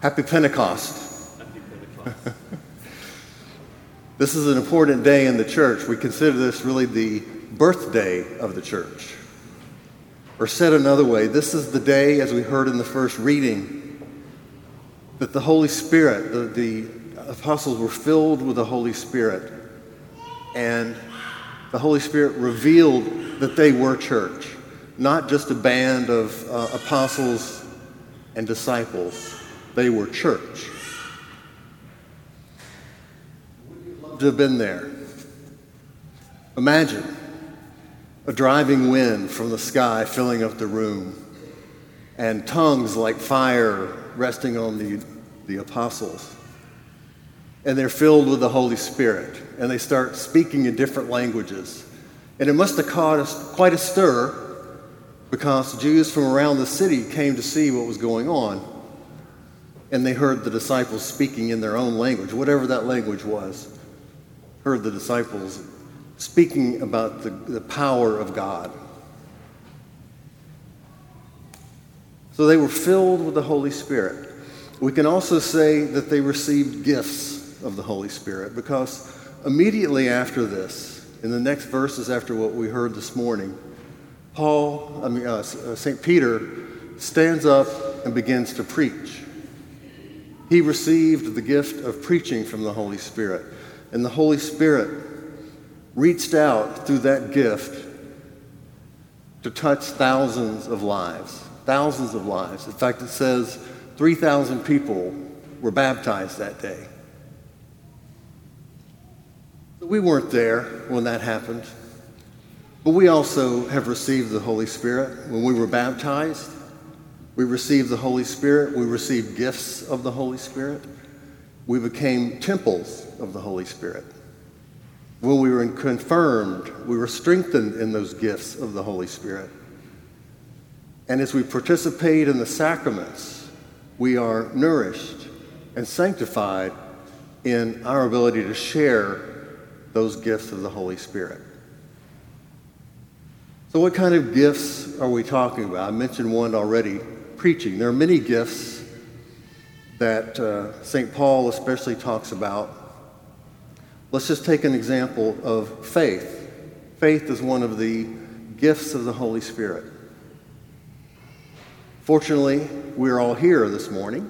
Happy Pentecost. this is an important day in the church. We consider this really the birthday of the church. Or said another way, this is the day, as we heard in the first reading, that the Holy Spirit, the, the apostles were filled with the Holy Spirit. And the Holy Spirit revealed that they were church, not just a band of uh, apostles and disciples. They were church. Would you love to have been there? Imagine a driving wind from the sky filling up the room, and tongues like fire resting on the, the apostles. And they're filled with the Holy Spirit, and they start speaking in different languages. And it must have caused quite a stir because Jews from around the city came to see what was going on. And they heard the disciples speaking in their own language, whatever that language was. Heard the disciples speaking about the, the power of God. So they were filled with the Holy Spirit. We can also say that they received gifts of the Holy Spirit because immediately after this, in the next verses after what we heard this morning, Paul, I mean, uh, uh St. Peter stands up and begins to preach. He received the gift of preaching from the Holy Spirit, and the Holy Spirit reached out through that gift to touch thousands of lives. Thousands of lives. In fact, it says 3,000 people were baptized that day. We weren't there when that happened, but we also have received the Holy Spirit. When we were baptized, we received the Holy Spirit. We received gifts of the Holy Spirit. We became temples of the Holy Spirit. When we were confirmed, we were strengthened in those gifts of the Holy Spirit. And as we participate in the sacraments, we are nourished and sanctified in our ability to share those gifts of the Holy Spirit. So, what kind of gifts are we talking about? I mentioned one already preaching. There are many gifts that uh, St. Paul especially talks about Let's just take an example of faith. Faith is one of the gifts of the Holy Spirit. Fortunately, we're all here this morning,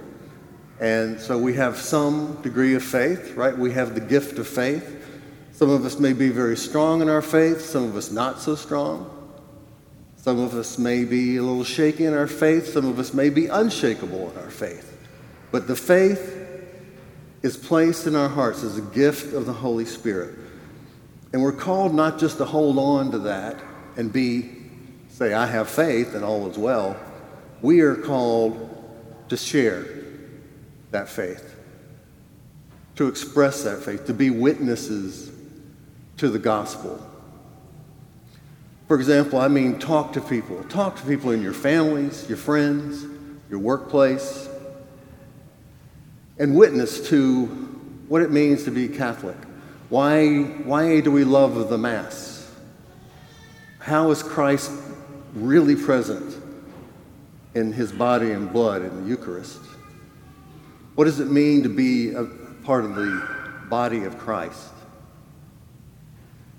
and so we have some degree of faith, right? We have the gift of faith. Some of us may be very strong in our faith, some of us not so strong. Some of us may be a little shaky in our faith, some of us may be unshakable in our faith. But the faith is placed in our hearts as a gift of the Holy Spirit. And we're called not just to hold on to that and be, say, I have faith and all is well. We are called to share that faith, to express that faith, to be witnesses to the gospel. For example, I mean, talk to people. Talk to people in your families, your friends, your workplace, and witness to what it means to be Catholic. Why, why do we love the Mass? How is Christ really present in his body and blood in the Eucharist? What does it mean to be a part of the body of Christ?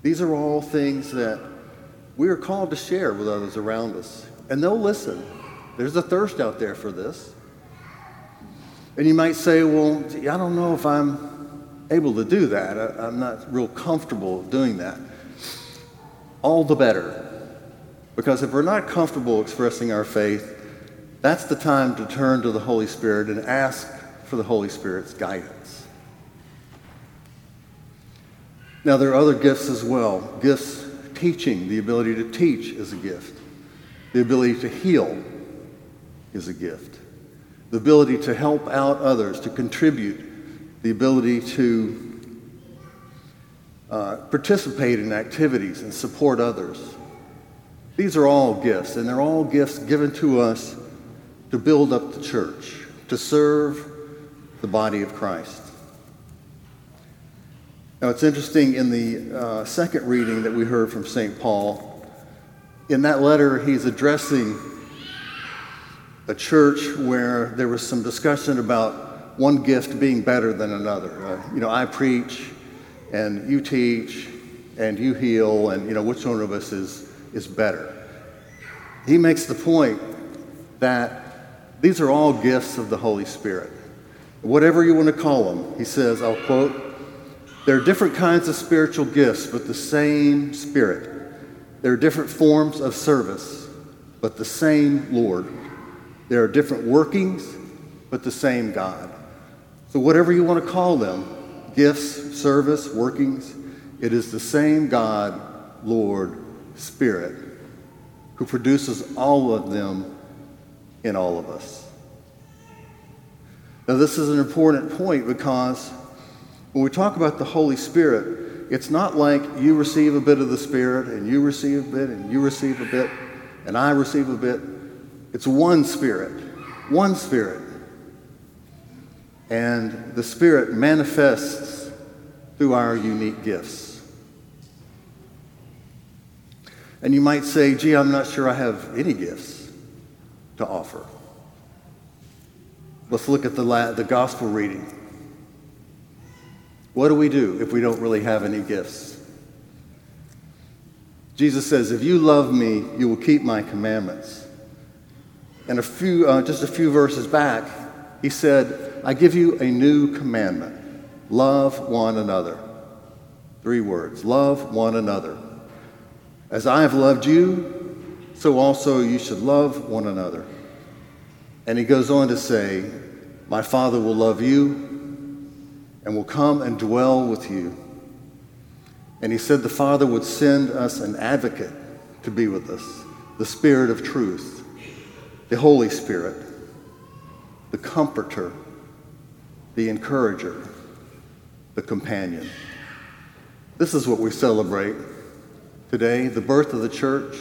These are all things that we are called to share with others around us, and they'll listen. There's a thirst out there for this. And you might say, well, I don't know if I'm able to do that. I, am not real comfortable doing that. All the better. Because if we're not comfortable expressing our faith, that's the time to turn to the Holy Spirit and ask for the Holy Spirit's guidance. Now, there are other gifts as well. Gifts, teaching, the ability to teach is a gift. The ability to heal is a gift the ability to help out others, to contribute, the ability to uh, participate in activities and support others. These are all gifts, and they're all gifts given to us to build up the church, to serve the body of Christ. Now, it's interesting in the uh, second reading that we heard from St. Paul, in that letter, he's addressing a church where there was some discussion about one gift being better than another. Uh, you know, I preach and you teach and you heal, and you know, which one of us is, is better? He makes the point that these are all gifts of the Holy Spirit. Whatever you want to call them, he says, I'll quote, there are different kinds of spiritual gifts, but the same Spirit. There are different forms of service, but the same Lord. There are different workings, but the same God. So, whatever you want to call them gifts, service, workings it is the same God, Lord, Spirit, who produces all of them in all of us. Now, this is an important point because when we talk about the Holy Spirit, it's not like you receive a bit of the Spirit and you receive a bit and you receive a bit and I receive a bit. It's one Spirit, one Spirit. And the Spirit manifests through our unique gifts. And you might say, gee, I'm not sure I have any gifts to offer. Let's look at the, la- the gospel reading. What do we do if we don't really have any gifts? Jesus says, If you love me, you will keep my commandments. And a few, uh, just a few verses back, he said, I give you a new commandment love one another. Three words love one another. As I have loved you, so also you should love one another. And he goes on to say, My Father will love you and will come and dwell with you. And he said the Father would send us an advocate to be with us, the Spirit of truth, the Holy Spirit, the Comforter, the Encourager, the Companion. This is what we celebrate today, the birth of the church,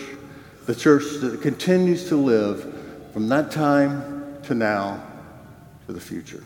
the church that continues to live from that time to now to the future.